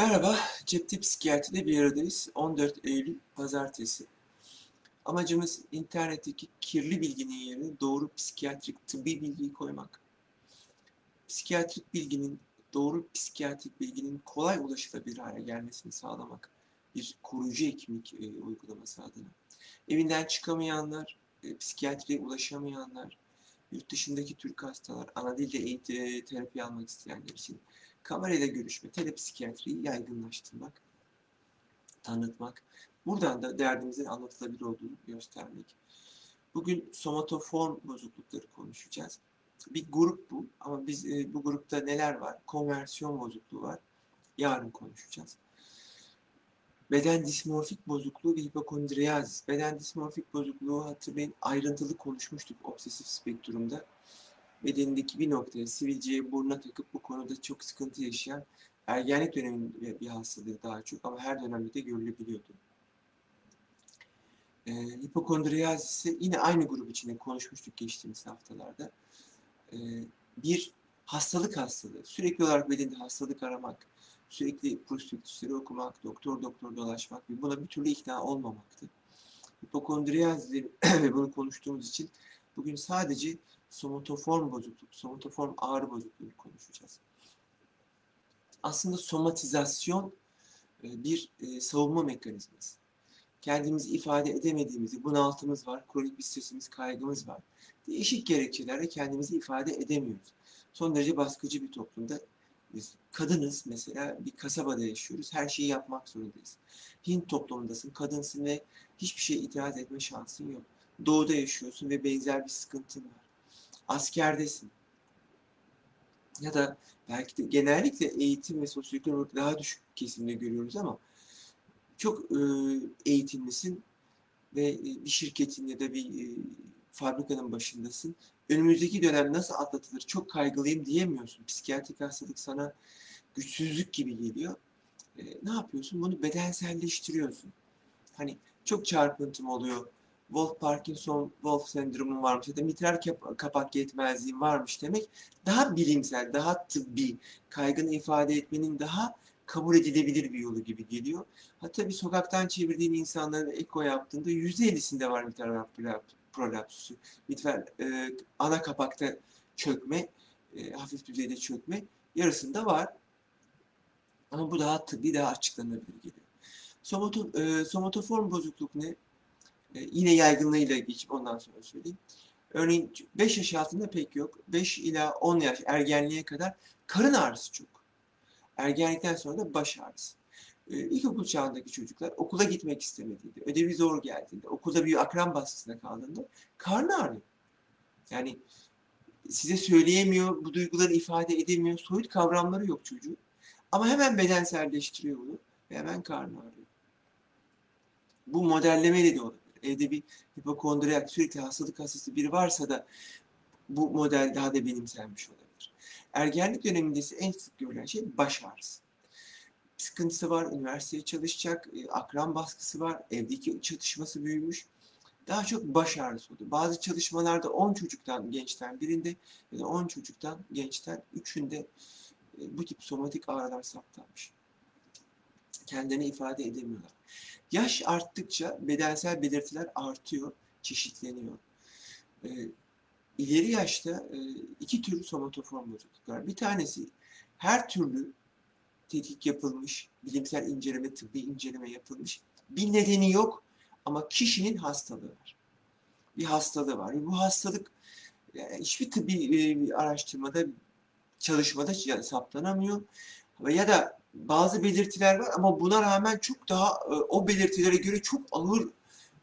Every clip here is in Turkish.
Merhaba, Cepte Psikiyatri'de bir aradayız. 14 Eylül Pazartesi. Amacımız internetteki kirli bilginin yerine doğru psikiyatrik tıbbi bilgiyi koymak. Psikiyatrik bilginin, doğru psikiyatrik bilginin kolay ulaşılabilir hale gelmesini sağlamak. Bir koruyucu hekimlik e, uygulaması adına. Evinden çıkamayanlar, e, psikiyatriye ulaşamayanlar, yurt dışındaki Türk hastalar, ana dilde eğitim, terapi almak isteyenler için kamerayla görüşme, telepsikiyatriyi yaygınlaştırmak, tanıtmak, buradan da derdimizin anlatılabilir olduğunu göstermek. Bugün somatoform bozuklukları konuşacağız. Bir grup bu ama biz e, bu grupta neler var? Konversiyon bozukluğu var. Yarın konuşacağız. Beden dismorfik bozukluğu ve hipokondriyazis. Beden dismorfik bozukluğu hatırlayın ayrıntılı konuşmuştuk obsesif spektrumda bedenindeki bir noktaya sivilceye burnuna takıp bu konuda çok sıkıntı yaşayan ergenlik döneminde bir hastalığı daha çok ama her dönemde de görülebiliyordu. E, hipokondriyaz ise yine aynı grup içinde konuşmuştuk geçtiğimiz haftalarda. E, bir hastalık hastalığı. Sürekli olarak bedende hastalık aramak, sürekli prospektüsleri okumak, doktor doktor dolaşmak ve buna bir türlü ikna olmamaktı. Hipokondriyaz ve bunu konuştuğumuz için bugün sadece somatoform bozukluk, somatoform ağrı bozukluğunu konuşacağız. Aslında somatizasyon e, bir e, savunma mekanizması. Kendimizi ifade edemediğimizi, bunaltımız var, kronik bir stresimiz, kaygımız var. Değişik gerekçelerle kendimizi ifade edemiyoruz. Son derece baskıcı bir toplumda biz kadınız mesela bir kasabada yaşıyoruz. Her şeyi yapmak zorundayız. Hint toplumundasın, kadınsın ve hiçbir şeye itiraz etme şansın yok. Doğuda yaşıyorsun ve benzer bir sıkıntın var askerdesin. Ya da belki de genellikle eğitim ve sosyoekonomik olarak daha düşük kesimde görüyoruz ama çok e, eğitimlisin ve e, bir şirketin ya da bir e, fabrikanın başındasın. Önümüzdeki dönem nasıl atlatılır çok kaygılıyım diyemiyorsun. Psikiyatrik hastalık sana güçsüzlük gibi geliyor. E, ne yapıyorsun? Bunu bedenselleştiriyorsun. Hani çok çarpıntım oluyor Wolf Parkinson Wolf sendromu varmış ya da mitral kapak yetmezliği varmış demek daha bilimsel, daha tıbbi, kaygını ifade etmenin daha kabul edilebilir bir yolu gibi geliyor. Hatta bir sokaktan çevirdiğin insanların eko yaptığında %50'sinde var mitral prolapsusu. Mitral e, ana kapakta çökme, e, hafif düzeyde çökme yarısında var. Ama bu daha tıbbi, daha açıklanabilir geliyor. Somato, e, somatoform bozukluk ne? E, yine yaygınlığıyla geçip ondan sonra söyleyeyim. Örneğin 5 yaş altında pek yok. 5 ila 10 yaş ergenliğe kadar karın ağrısı çok. Ergenlikten sonra da baş ağrısı. E, ilkokul çağındaki çocuklar okula gitmek istemediğinde, ödevi zor geldiğinde, okulda bir akran baskısında kaldığında karnı ağrıyor. Yani size söyleyemiyor, bu duyguları ifade edemiyor, soyut kavramları yok çocuğun. Ama hemen bedenselleştiriyor bunu ve hemen karnı ağrıyor. Bu modellemeyle de olabilir evde bir hipokondriyak sürekli hastalık hastası biri varsa da bu model daha da benimsenmiş olabilir. Ergenlik döneminde ise en sık görülen şey baş ağrısı. Sıkıntısı var, üniversiteye çalışacak, e, akran baskısı var, evdeki çatışması büyümüş. Daha çok baş ağrısı oluyor. Bazı çalışmalarda 10 çocuktan gençten birinde ya da 10 çocuktan gençten üçünde e, bu tip somatik ağrılar saptanmış. Kendini ifade edemiyorlar. Yaş arttıkça bedensel belirtiler artıyor, çeşitleniyor. E, ileri yaşta e, iki tür somatoform bozukluk var. Bir tanesi her türlü tetkik yapılmış, bilimsel inceleme, tıbbi inceleme yapılmış. Bir nedeni yok ama kişinin hastalığı var. Bir hastalığı var. Bu hastalık yani hiçbir tıbbi e, araştırmada, çalışmada saptanamıyor. Ya da bazı belirtiler var ama buna rağmen çok daha e, o belirtilere göre çok ağır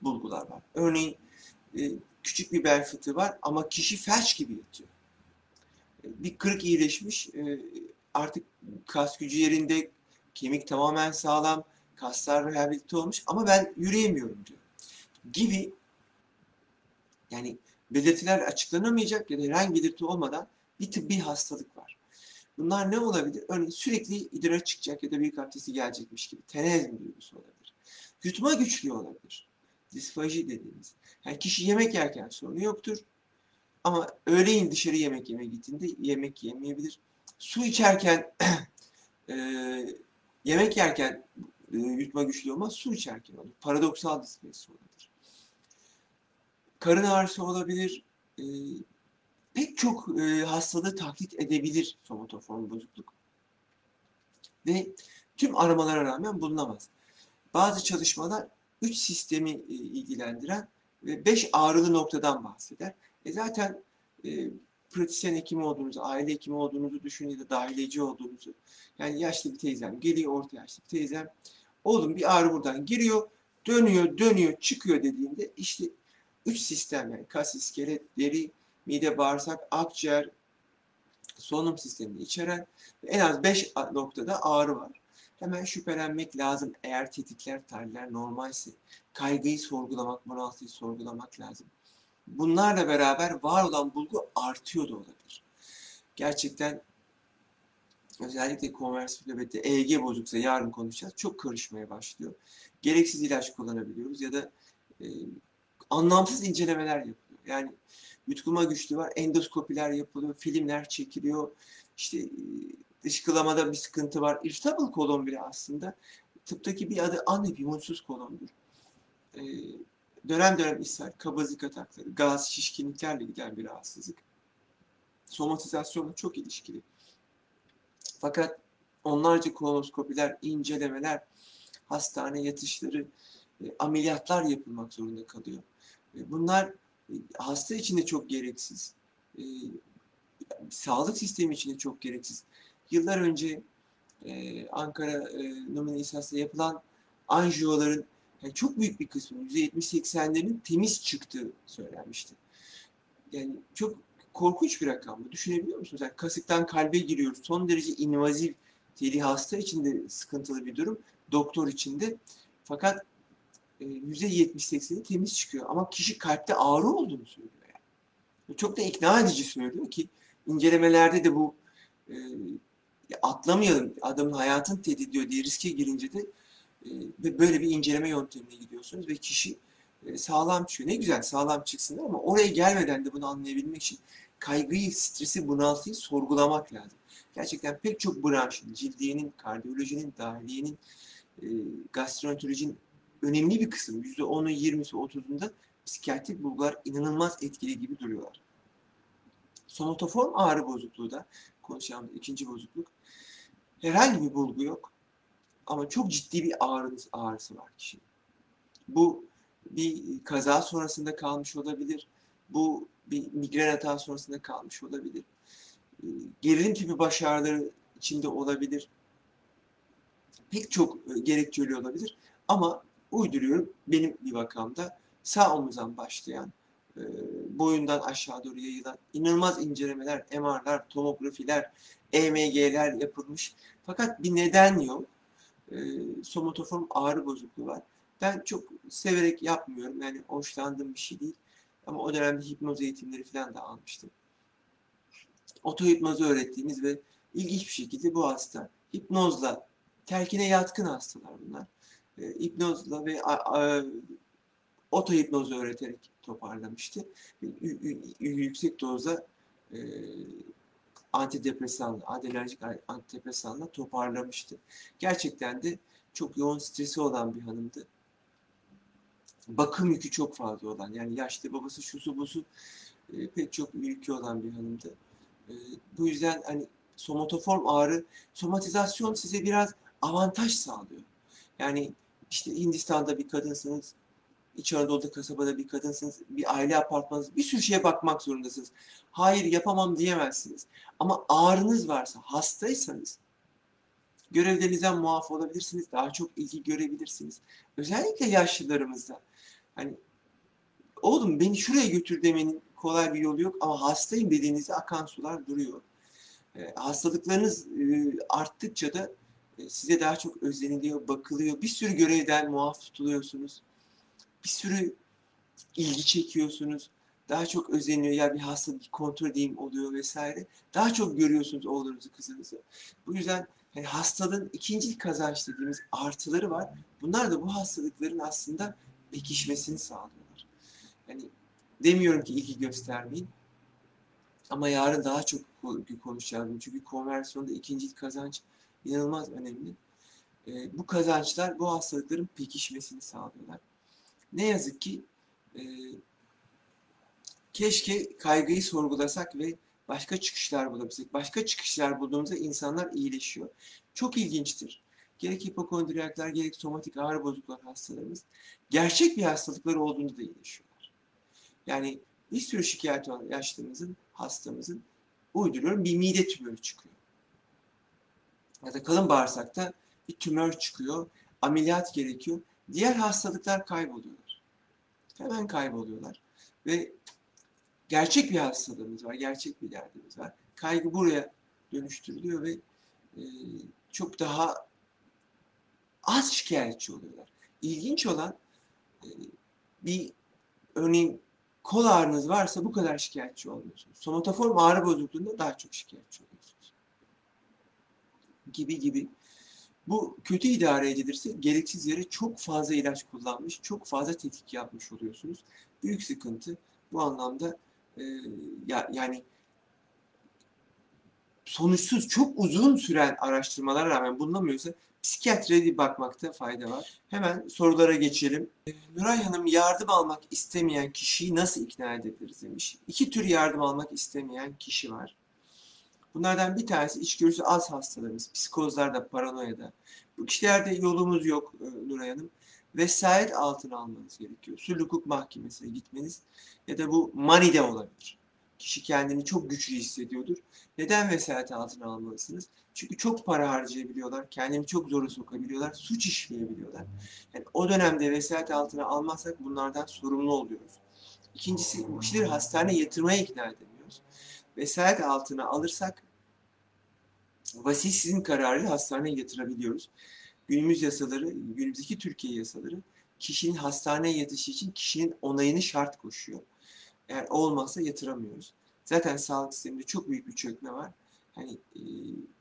bulgular var. Örneğin e, küçük bir bel fıtığı var ama kişi felç gibi yatıyor. E, bir kırık iyileşmiş, artık kas gücü yerinde, kemik tamamen sağlam, kaslar rehabilite olmuş ama ben yürüyemiyorum diyor. Gibi yani belirtiler açıklanamayacak ya da herhangi belirti olmadan bir tıbbi hastalık var. Bunlar ne olabilir? Örneğin sürekli idrar çıkacak ya da büyük abdesti gelecekmiş gibi tenezm duygusu olabilir. Yutma güçlüğü olabilir. Disfaji dediğimiz. Yani kişi yemek yerken sorunu yoktur. Ama öğleyin dışarı yemek yeme gittiğinde yemek yemeyebilir. Su içerken e, Yemek yerken e, yutma güçlüğü olmaz, su içerken olur. Paradoksal displesi olabilir. Karın ağrısı olabilir. E, pek çok e, hastalığı taklit edebilir somatoform bozukluk. Ve tüm aramalara rağmen bulunamaz. Bazı çalışmalar üç sistemi e, ilgilendiren ve beş ağrılı noktadan bahseder. E zaten e, pratisyen hekim olduğunuzu, aile hekimi olduğunuzu düşünün ya da dahileci olduğunuzu. Yani yaşlı bir teyzem geliyor, orta yaşlı bir teyzem. Oğlum bir ağrı buradan giriyor, dönüyor, dönüyor, çıkıyor dediğinde işte üç sistem yani kas, iskelet, deri, mide, bağırsak, akciğer, solunum sistemini içeren en az 5 noktada ağrı var. Hemen şüphelenmek lazım eğer tetikler, tahliller normalse. Kaygıyı sorgulamak, bunaltıyı sorgulamak lazım. Bunlarla beraber var olan bulgu artıyor da olabilir. Gerçekten özellikle konversif nöbette EEG bozuksa yarın konuşacağız. Çok karışmaya başlıyor. Gereksiz ilaç kullanabiliyoruz ya da e, anlamsız incelemeler yapılıyor. Yani yutkunma güçlüğü var, endoskopiler yapılıyor, filmler çekiliyor. İşte e, dışkılamada bir sıkıntı var. Irritable kolon bile aslında tıptaki bir adı anep imunsuz kolondur. E, dönem dönem ishal, kabızlık atakları, gaz, şişkinliklerle giden bir rahatsızlık. Somatizasyonla çok ilişkili. Fakat onlarca kolonoskopiler, incelemeler, hastane yatışları, e, ameliyatlar yapılmak zorunda kalıyor. E, bunlar hasta için de çok gereksiz. E, sağlık sistemi için de çok gereksiz. Yıllar önce e, Ankara e, Numune yapılan anjiyoların yani çok büyük bir kısmı %70-80'lerin temiz çıktığı söylenmişti. Yani çok korkunç bir rakam bu. Düşünebiliyor musunuz? Yani kasıktan kalbe giriyoruz. Son derece invazif, deli hasta için de sıkıntılı bir durum. Doktor için de. Fakat %70-80'i temiz çıkıyor. Ama kişi kalpte ağrı olduğunu söylüyor. Yani. Çok da ikna edici söylüyor ki incelemelerde de bu e, atlamayalım. Adamın hayatını tehdit ediyor diye riske girince de e, böyle bir inceleme yöntemine gidiyorsunuz ve kişi e, sağlam çıkıyor. Ne güzel sağlam çıksın ama oraya gelmeden de bunu anlayabilmek için kaygıyı, stresi, bunaltıyı sorgulamak lazım. Gerçekten pek çok branşın, cildiyenin, kardiyolojinin, dahiliyenin, e, gastroenterolojinin önemli bir kısmı, %10'u, 20'si, 30'unda psikiyatrik bulgular inanılmaz etkili gibi duruyorlar. Somatoform ağrı bozukluğu da konuşacağımız ikinci bozukluk. Herhangi bir bulgu yok ama çok ciddi bir ağrınız, ağrısı var kişinin. Bu bir kaza sonrasında kalmış olabilir. Bu bir migren hata sonrasında kalmış olabilir. Gerilim tipi baş ağrıları içinde olabilir. Pek çok gerekçeli olabilir. Ama uyduruyorum benim bir vakamda sağ omuzdan başlayan e, boyundan aşağı doğru yayılan inanılmaz incelemeler, MR'lar, tomografiler, EMG'ler yapılmış. Fakat bir neden yok. E, somatoform ağrı bozukluğu var. Ben çok severek yapmıyorum. Yani hoşlandığım bir şey değil. Ama o dönemde hipnoz eğitimleri falan da almıştım. Otohipnozu öğrettiğimiz ve ilginç bir şekilde bu hasta hipnozla telkine yatkın hastalar bunlar. E, hipnozla ve otohipnozu öğreterek toparlamıştı. Yüksek dozda e, antidepresanla, antidepresanla toparlamıştı. Gerçekten de çok yoğun stresi olan bir hanımdı. Bakım yükü çok fazla olan, yani yaşlı babası şusu busu e, pek çok yükü olan bir hanımdı. E, bu yüzden hani somatoform ağrı, somatizasyon size biraz avantaj sağlıyor. Yani işte Hindistan'da bir kadınsınız, İç Anadolu'da kasabada bir kadınsınız, bir aile apartmanınız, bir sürü şeye bakmak zorundasınız. Hayır yapamam diyemezsiniz. Ama ağrınız varsa, hastaysanız görevlerinizden muaf olabilirsiniz. Daha çok ilgi görebilirsiniz. Özellikle yaşlılarımızda. Hani oğlum beni şuraya götür demenin kolay bir yolu yok ama hastayım dediğinizde akan sular duruyor. E, hastalıklarınız e, arttıkça da size daha çok özleniliyor, bakılıyor. Bir sürü görevden muaf tutuluyorsunuz bir sürü ilgi çekiyorsunuz. Daha çok özeniyor ya bir hasta bir kontrol edeyim oluyor vesaire. Daha çok görüyorsunuz oğlunuzu kızınızı. Bu yüzden yani hastalığın ikinci kazanç dediğimiz artıları var. Bunlar da bu hastalıkların aslında pekişmesini sağlıyorlar. Yani demiyorum ki ilgi göstermeyin. Ama yarın daha çok konuşacağız. Çünkü konversiyonda ikinci kazanç inanılmaz önemli. e, bu kazançlar bu hastalıkların pekişmesini sağlıyorlar. Ne yazık ki e, keşke kaygıyı sorgulasak ve başka çıkışlar bulabilsek. Başka çıkışlar bulduğumuzda insanlar iyileşiyor. Çok ilginçtir. Gerek hipokondriyaklar, gerek somatik ağrı bozukluklar hastalarımız gerçek bir hastalıkları olduğunda da iyileşiyorlar. Yani bir sürü şikayet olan yaşlımızın, hastamızın uyduruyorum bir mide tümörü çıkıyor. Ya da kalın bağırsakta bir tümör çıkıyor, ameliyat gerekiyor. Diğer hastalıklar kayboluyorlar. Hemen kayboluyorlar. Ve gerçek bir hastalığımız var, gerçek bir derdimiz var. Kaygı buraya dönüştürülüyor ve e, çok daha az şikayetçi oluyorlar. İlginç olan e, bir örneğin kol ağrınız varsa bu kadar şikayetçi olmuyorsunuz. Somatoform ağrı bozukluğunda daha çok şikayetçi oluyorsunuz. Gibi gibi. Bu kötü idare edilirse gereksiz yere çok fazla ilaç kullanmış, çok fazla tetik yapmış oluyorsunuz. Büyük sıkıntı bu anlamda e, ya, yani sonuçsuz çok uzun süren araştırmalara rağmen bulunamıyorsa psikiyatriye bakmakta fayda var. Hemen sorulara geçelim. Ee, Nuray Hanım yardım almak istemeyen kişiyi nasıl ikna edebiliriz demiş. İki tür yardım almak istemeyen kişi var. Bunlardan bir tanesi içgörüsü az hastalarımız, psikozlarda, paranoyada. Bu kişilerde yolumuz yok e, Nuray Hanım. Vesayet altına almanız gerekiyor. Sulh hukuk mahkemesine gitmeniz ya da bu manide olabilir. Kişi kendini çok güçlü hissediyordur. Neden vesayet altına almalısınız? Çünkü çok para harcayabiliyorlar, kendini çok zora sokabiliyorlar, suç işleyebiliyorlar. Yani o dönemde vesayet altına almazsak bunlardan sorumlu oluyoruz. İkincisi, bu kişileri hastaneye yatırmaya ikna edemiyoruz. Vesayet altına alırsak vasi sizin kararıyla hastaneye yatırabiliyoruz. Günümüz yasaları, günümüzdeki Türkiye yasaları kişinin hastaneye yatışı için kişinin onayını şart koşuyor. Eğer olmazsa yatıramıyoruz. Zaten sağlık sisteminde çok büyük bir çökme var. Hani e,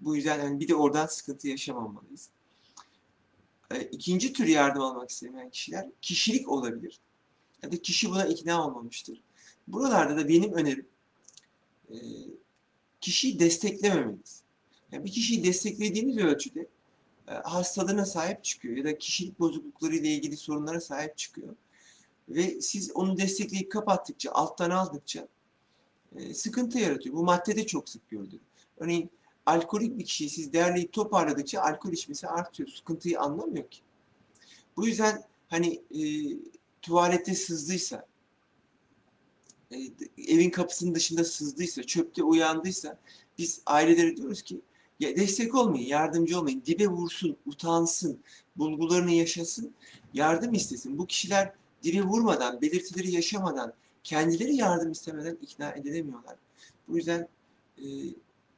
bu yüzden hani bir de oradan sıkıntı yaşamamalıyız. E, ikinci tür yardım almak istemeyen kişiler kişilik olabilir. Ya da kişi buna ikna olmamıştır. Buralarda da benim önerim kişiyi desteklememeniz. Yani bir kişiyi desteklediğiniz ölçüde e, hastalığına sahip çıkıyor ya da kişilik bozuklukları ile ilgili sorunlara sahip çıkıyor. Ve siz onu destekleyip kapattıkça, alttan aldıkça e, sıkıntı yaratıyor. Bu maddede çok sık gördüm. Örneğin alkolik bir kişiyi siz değerleyip toparladıkça alkol içmesi artıyor. Sıkıntıyı anlamıyor ki. Bu yüzden hani e, tuvalette sızdıysa, e, evin kapısının dışında sızdıysa, çöpte uyandıysa biz ailelere diyoruz ki ya destek olmayın, yardımcı olmayın, dibe vursun, utansın, bulgularını yaşasın, yardım istesin. Bu kişiler dibe vurmadan, belirtileri yaşamadan, kendileri yardım istemeden ikna edilemiyorlar. Bu yüzden e,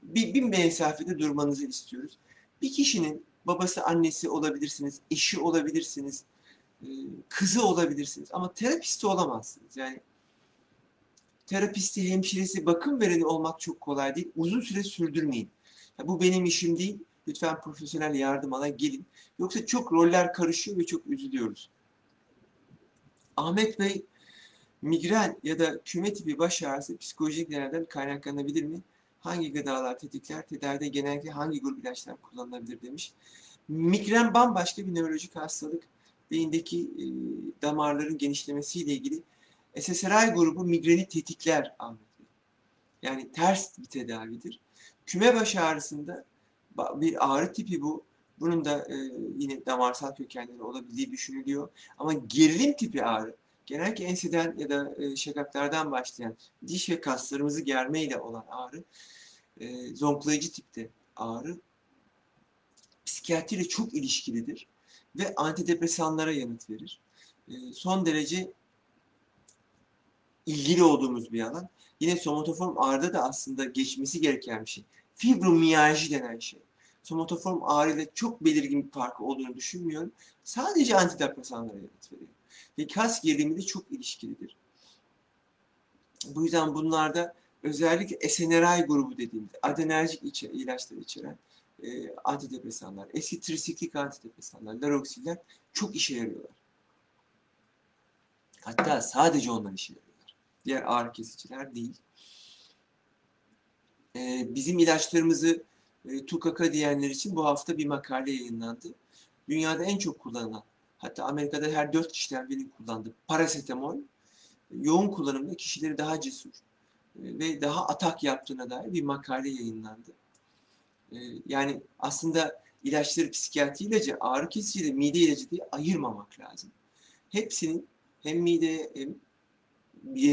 bir, bir mesafede durmanızı istiyoruz. Bir kişinin babası, annesi olabilirsiniz, eşi olabilirsiniz, e, kızı olabilirsiniz ama terapisti olamazsınız. Yani terapisti, hemşiresi, bakım vereni olmak çok kolay değil. Uzun süre sürdürmeyin. Ya bu benim işim değil. Lütfen profesyonel yardım alın, gelin. Yoksa çok roller karışıyor ve çok üzülüyoruz. Ahmet Bey, migren ya da küme tipi baş ağrısı psikolojik nedenlerden kaynaklanabilir mi? Hangi gıdalar tetikler? Tedavide genellikle hangi grup ilaçlar kullanılabilir demiş. Migren bambaşka bir nörolojik hastalık. Beyindeki e, damarların genişlemesiyle ilgili SSRI grubu migreni tetikler Ahmet Bey. Yani ters bir tedavidir. Küme baş ağrısında bir ağrı tipi bu. Bunun da e, yine damarsal kökenleri olabildiği düşünülüyor. Ama gerilim tipi ağrı, genellikle enseden ya da e, şakaklardan başlayan diş ve kaslarımızı germeyle olan ağrı, e, zonklayıcı tipte ağrı, psikiyatriyle çok ilişkilidir ve antidepresanlara yanıt verir. E, son derece ilgili olduğumuz bir alan. Yine somatoform ağrıda da aslında geçmesi gereken bir şey. Fibromiyalji denen şey. Somatoform ağrı ile çok belirgin bir farkı olduğunu düşünmüyorum. Sadece antidepresanlara yanıt veriyor. Ve kas gerilimi de çok ilişkilidir. Bu yüzden bunlarda özellikle SNRI grubu dediğimiz adenerjik içe, ilaçlar içeren e, antidepresanlar, eski trisiklik antidepresanlar, laroksiller çok işe yarıyorlar. Hatta sadece onlar işe yarıyorlar. Diğer ağrı kesiciler değil. E, bizim ilaçlarımızı e, tukaka diyenler için bu hafta bir makale yayınlandı. dünyada en çok kullanılan, hatta Amerika'da her dört kişiden biri kullandığı parasetamol, yoğun kullanımda kişileri daha cesur e, ve daha atak yaptığına dair bir makale yayınlandı. E, yani aslında ilaçları psikiyatri ilacı, ağrı kesici de mide ilacı diye ayırmamak lazım. Hepsinin hem mide hem e,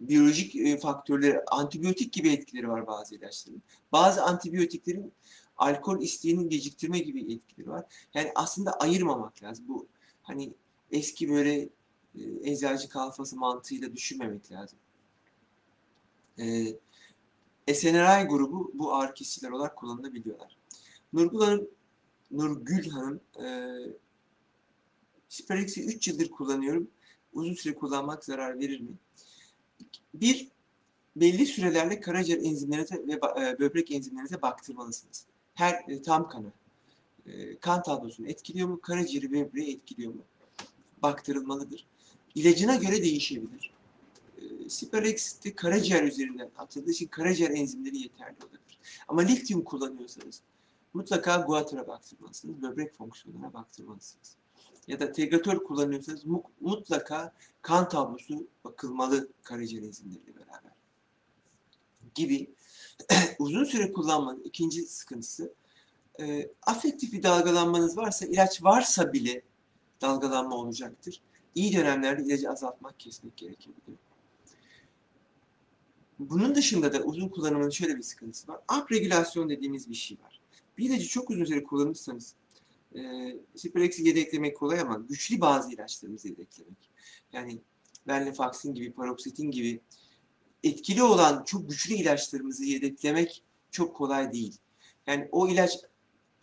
biyolojik e, faktörleri, antibiyotik gibi etkileri var bazı ilaçların. Bazı antibiyotiklerin alkol isteğinin geciktirme gibi etkileri var. Yani aslında ayırmamak lazım. Bu hani eski böyle e, eczacı kalfası mantığıyla düşünmemek lazım. E, SNRI grubu bu ağrı kesiciler olarak kullanılabiliyorlar. Nurgül Hanım, Nurgül Hanım e, Sperex'i 3 yıldır kullanıyorum. Uzun süre kullanmak zarar verir mi? Bir, belli sürelerle karaciğer enzimlerinize ve e, böbrek enzimlerinize baktırmalısınız. Her e, tam kanı. E, kan tablosunu etkiliyor mu? Karaciğeri böbreği etkiliyor mu? Baktırılmalıdır. İlacına göre değişebilir. E, Siperex'te karaciğer üzerinden atıldığı için karaciğer enzimleri yeterli olabilir. Ama lityum kullanıyorsanız mutlaka guatr'a baktırmalısınız. Böbrek fonksiyonuna baktırmalısınız ya da tegratör kullanıyorsanız mutlaka kan tablosu bakılmalı karaciğer enzimleriyle beraber. Gibi uzun süre kullanmanın ikinci sıkıntısı e, afektif bir dalgalanmanız varsa ilaç varsa bile dalgalanma olacaktır. İyi dönemlerde ilacı azaltmak, kesmek gerekebilir. Bunun dışında da uzun kullanımın şöyle bir sıkıntısı var. Upregülasyon dediğimiz bir şey var. Bir ilacı çok uzun süre kullanırsanız e, yedeklemek kolay ama güçlü bazı ilaçlarımızı yedeklemek. Yani venlafaxin gibi, paroksitin gibi etkili olan çok güçlü ilaçlarımızı yedeklemek çok kolay değil. Yani o ilaç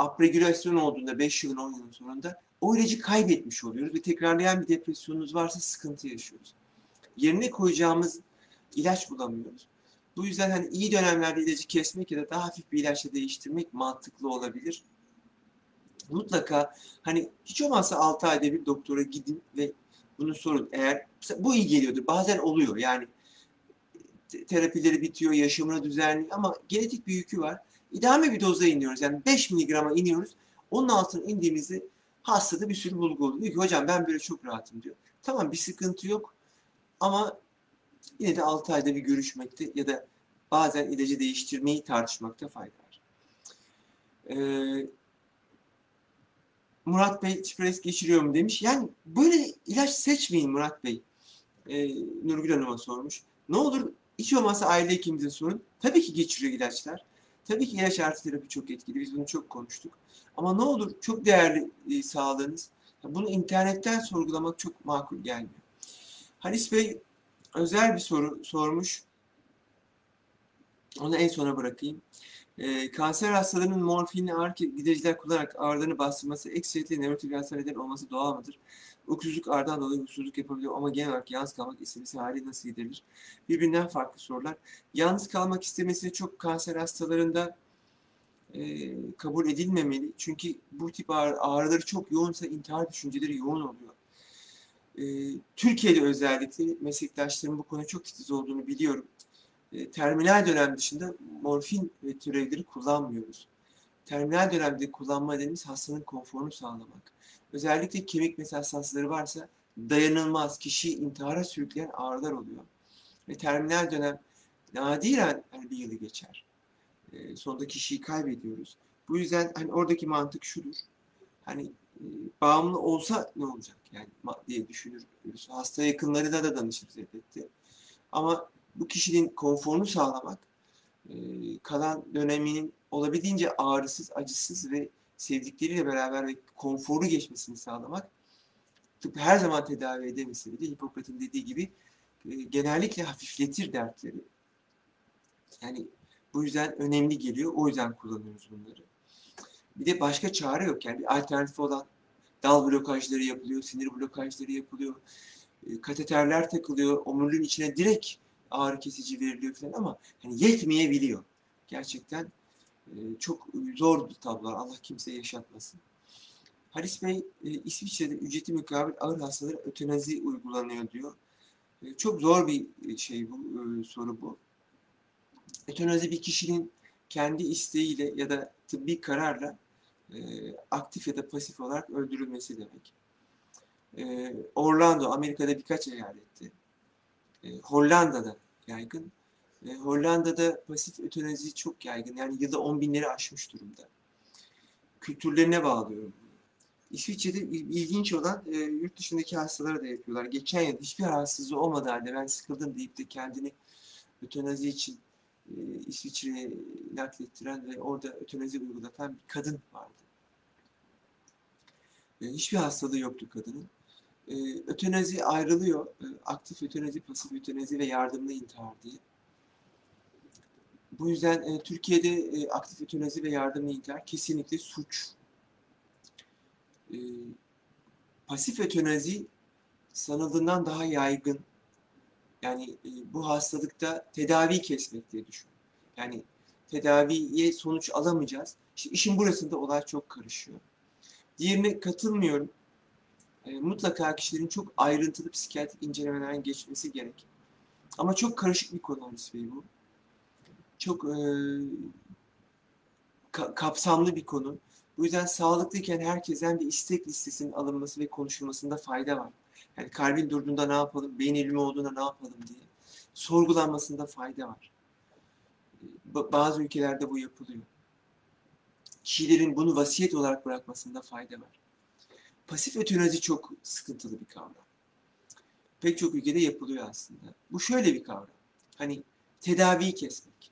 upregülasyon olduğunda 5 yılın 10 yılın sonunda o ilacı kaybetmiş oluyoruz ve tekrarlayan bir depresyonunuz varsa sıkıntı yaşıyoruz. Yerine koyacağımız ilaç bulamıyoruz. Bu yüzden hani iyi dönemlerde ilacı kesmek ya da daha hafif bir ilaçla değiştirmek mantıklı olabilir mutlaka hani hiç olmazsa 6 ayda bir doktora gidin ve bunu sorun. Eğer bu iyi geliyordur. Bazen oluyor yani terapileri bitiyor, yaşamını düzenliyor ama genetik bir yükü var. İdame bir doza iniyoruz. Yani 5 miligrama iniyoruz. Onun altına indiğimizde hastada bir sürü bulgu oluyor. Diyor ki hocam ben böyle çok rahatım diyor. Tamam bir sıkıntı yok ama yine de 6 ayda bir görüşmekte ya da bazen ilacı değiştirmeyi tartışmakta fayda var. Ee, Murat Bey çipres geçiriyor mu demiş. Yani böyle ilaç seçmeyin Murat Bey. Ee, Nurgül Hanım'a sormuş. Ne olur hiç olmazsa aile hekimimize sorun. Tabii ki geçiriyor ilaçlar. Tabii ki ilaç artı terapi çok etkili. Biz bunu çok konuştuk. Ama ne olur çok değerli e, sağlığınız. Bunu internetten sorgulamak çok makul gelmiyor. Halis Bey özel bir soru sormuş. Onu en sona bırakayım. E, kanser hastalarının morfinli ağrı gidericiler kullanarak ağrılarını bastırması ekseriyetle nörotik neden olması doğal mıdır? Uykusuzluk ağrıdan dolayı uykusuzluk yapabiliyor ama genel olarak yalnız kalmak istemesi hali nasıl giderilir? Birbirinden farklı sorular. Yalnız kalmak istemesi çok kanser hastalarında e, kabul edilmemeli. Çünkü bu tip ağrı, ağrıları çok yoğunsa intihar düşünceleri yoğun oluyor. E, Türkiye'de özellikle meslektaşlarım bu konuda çok titiz olduğunu biliyorum. E, terminal dönem dışında morfin ve türevleri kullanmıyoruz. Terminal dönemde kullanma nedenimiz hastanın konforunu sağlamak. Özellikle kemik metastansları varsa dayanılmaz, kişiyi intihara sürükleyen ağrılar oluyor. Ve terminal dönem nadiren yani bir yılı geçer. E, sonunda kişiyi kaybediyoruz. Bu yüzden hani oradaki mantık şudur. Hani e, bağımlı olsa ne olacak yani diye düşünürüz. Hasta yakınlarına da danışırız elbette. Ama bu kişinin konforunu sağlamak, e, kalan döneminin olabildiğince ağrısız, acısız ve sevdikleriyle beraber ve konforu geçmesini sağlamak tıpkı her zaman tedavi edemese bile Hipokrat'ın dediği gibi e, genellikle hafifletir dertleri. Yani bu yüzden önemli geliyor. O yüzden kullanıyoruz bunları. Bir de başka çare yok. Yani bir alternatif olan dal blokajları yapılıyor, sinir blokajları yapılıyor, e, kateterler takılıyor, omurluğun içine direkt ağrı kesici veriliyor falan ama hani yetmeyebiliyor. Gerçekten e, çok zor bir tablo. Allah kimseye yaşatmasın. Halis Bey e, İsviçre'de ücreti mukabil ağır hastalara ötenazi uygulanıyor diyor. E, çok zor bir e, şey bu e, soru bu. Ötenazi bir kişinin kendi isteğiyle ya da tıbbi kararla e, aktif ya da pasif olarak öldürülmesi demek. E, Orlando, Amerika'da birkaç eyalette. E, Hollanda'da yaygın. Hollanda'da pasif ötenazi çok yaygın. Yani yılda 10 binleri aşmış durumda. Kültürlerine bağlıyorum. İsviçre'de il- ilginç olan e, yurt dışındaki hastalara da yapıyorlar. Geçen yıl hiçbir rahatsızlığı olmadığı halde ben sıkıldım deyip de kendini ötenazi için e, İsviçre'ye naklettiren ve orada ötenazi uygulatan bir kadın vardı. E, hiçbir hastalığı yoktu kadının. E, ötenazi ayrılıyor. E, aktif ötenazi, pasif ötenazi ve yardımlı intihar diye. Bu yüzden e, Türkiye'de e, aktif ötenazi ve yardımlı intihar kesinlikle suç. E, pasif ötenazi sanıldığından daha yaygın. Yani e, bu hastalıkta tedavi kesmek diye düşün. Yani tedaviye sonuç alamayacağız. İşte işin burasında olay çok karışıyor. Diğerine katılmıyorum. E, mutlaka kişilerin çok ayrıntılı psikiyatrik incelemelerden geçmesi gerek. Ama çok karışık bir konu Halis Bey bu. Çok e, ka- kapsamlı bir konu. Bu yüzden sağlıklıyken herkesten bir istek listesinin alınması ve konuşulmasında fayda var. Yani kalbin durduğunda ne yapalım, beyin ölümü olduğunda ne yapalım diye sorgulanmasında fayda var. Ba- Bazı ülkelerde bu yapılıyor. Kişilerin bunu vasiyet olarak bırakmasında fayda var. Pasif ötenazi çok sıkıntılı bir kavram. Pek çok ülkede yapılıyor aslında. Bu şöyle bir kavram. Hani tedaviyi kesmek.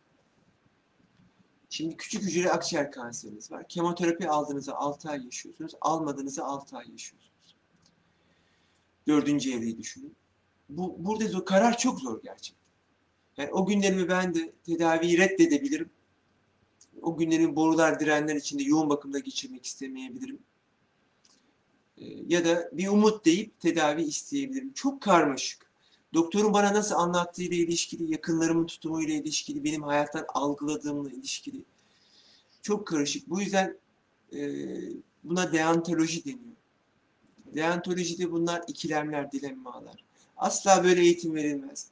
Şimdi küçük hücre akciğer kanseriniz var. Kemoterapi aldığınızda 6 ay yaşıyorsunuz. Almadığınızda 6 ay yaşıyorsunuz. Dördüncü evreyi düşünün. Bu, burada zor, karar çok zor gerçekten. Yani o günlerimi ben de tedaviyi reddedebilirim. O günlerimi borular, direnler içinde yoğun bakımda geçirmek istemeyebilirim. Ee, ya da bir umut deyip tedavi isteyebilirim. Çok karmaşık. Doktorun bana nasıl anlattığıyla ilişkili, yakınlarımın tutumuyla ilişkili, benim hayattan algıladığımla ilişkili. Çok karışık. Bu yüzden e, buna deontoloji deniyor. Deontolojide bunlar ikilemler, dilemmalar. Asla böyle eğitim verilmez.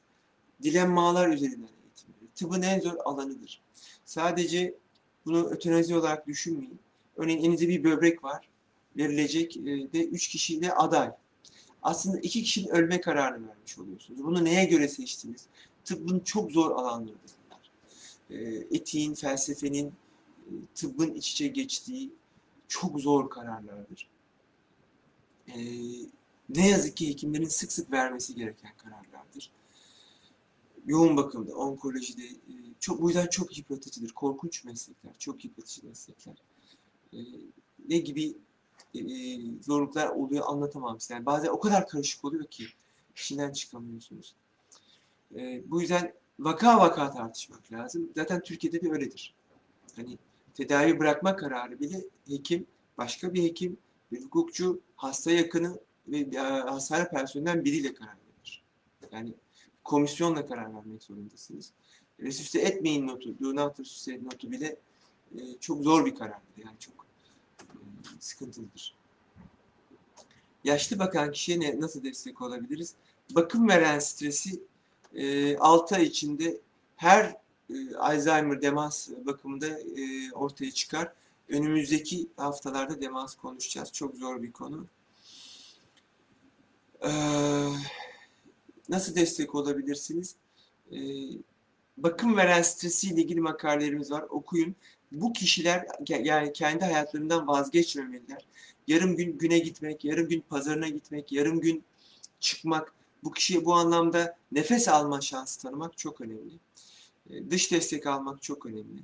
Dilemmalar üzerinden eğitim verilir. Tıbbın en zor alanıdır. Sadece bunu ötenazi olarak düşünmeyin. Örneğin elinizde bir böbrek var. Verilecek e, ve üç kişiyle aday. Aslında iki kişinin ölme kararını vermiş oluyorsunuz. Bunu neye göre seçtiniz? Tıbbın çok zor alanlarıdır bunlar. E, etiğin, felsefenin, e, tıbbın iç içe geçtiği çok zor kararlardır. Ne yazık ki hekimlerin sık sık vermesi gereken kararlardır. Yoğun bakımda, onkolojide çok bu yüzden çok yıpratıcıdır. Korkunç meslekler, çok yıpratıcı meslekler. Ne gibi e, zorluklar oluyor anlatamam size. Yani bazen o kadar karışık oluyor ki işinden çıkamıyorsunuz. E, bu yüzden vaka vaka tartışmak lazım. Zaten Türkiye'de de öyledir. Hani tedavi bırakma kararı bile hekim, başka bir hekim, bir hukukçu, hasta yakını ve e, hastane personelinden biriyle karar verir. Yani komisyonla karar vermek zorundasınız. Resüsite etmeyin notu, do not notu bile e, çok zor bir karardır. Yani çok sıkıntılıdır. Yaşlı bakan kişiye ne, nasıl destek olabiliriz? Bakım veren stresi e, 6 ay içinde her e, Alzheimer demans bakımında e, ortaya çıkar. Önümüzdeki haftalarda demans konuşacağız. Çok zor bir konu. Ee, nasıl destek olabilirsiniz? Ee, bakım veren stresiyle ilgili makalelerimiz var. Okuyun. Bu kişiler yani kendi hayatlarından vazgeçmemeliler. Yarım gün güne gitmek, yarım gün pazarına gitmek, yarım gün çıkmak, bu kişiye bu anlamda nefes alma şansı tanımak çok önemli. Dış destek almak çok önemli.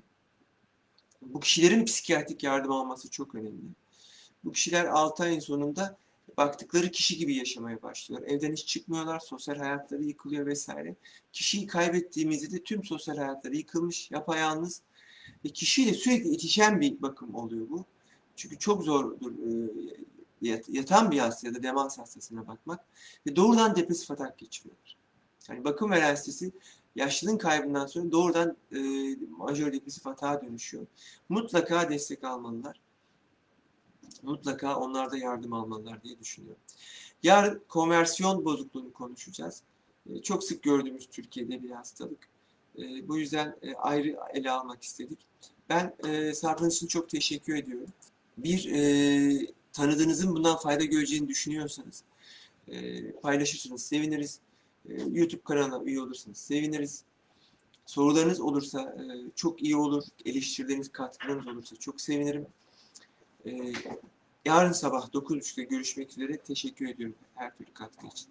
Bu kişilerin psikiyatrik yardım alması çok önemli. Bu kişiler 6 ayın sonunda baktıkları kişi gibi yaşamaya başlıyorlar. Evden hiç çıkmıyorlar, sosyal hayatları yıkılıyor vesaire. Kişiyi kaybettiğimizde de tüm sosyal hayatları yıkılmış, yapayalnız ve kişiyle sürekli itişen bir bakım oluyor bu. Çünkü çok zordur e, yatan bir hasta ya da demans hastasına bakmak ve doğrudan depresif atak geçiriyorlar. Yani bakım veren sitesi yaşlılığın kaybından sonra doğrudan e, majör depresif atağa dönüşüyor. Mutlaka destek almalılar. Mutlaka onlarda yardım almalılar diye düşünüyorum. Yarın konversiyon bozukluğunu konuşacağız. E, çok sık gördüğümüz Türkiye'de bir hastalık. E, bu yüzden e, ayrı ele almak istedik. Ben e, sabrınız için çok teşekkür ediyorum. bir e, tanıdığınızın bundan fayda göreceğini düşünüyorsanız e, paylaşırsanız seviniriz. E, YouTube kanalına üye olursanız seviniriz. Sorularınız olursa çok iyi olur. Eleştirileriniz, katkılarınız olursa çok sevinirim. Yarın sabah 9.30'da görüşmek üzere. Teşekkür ediyorum her türlü katkı için.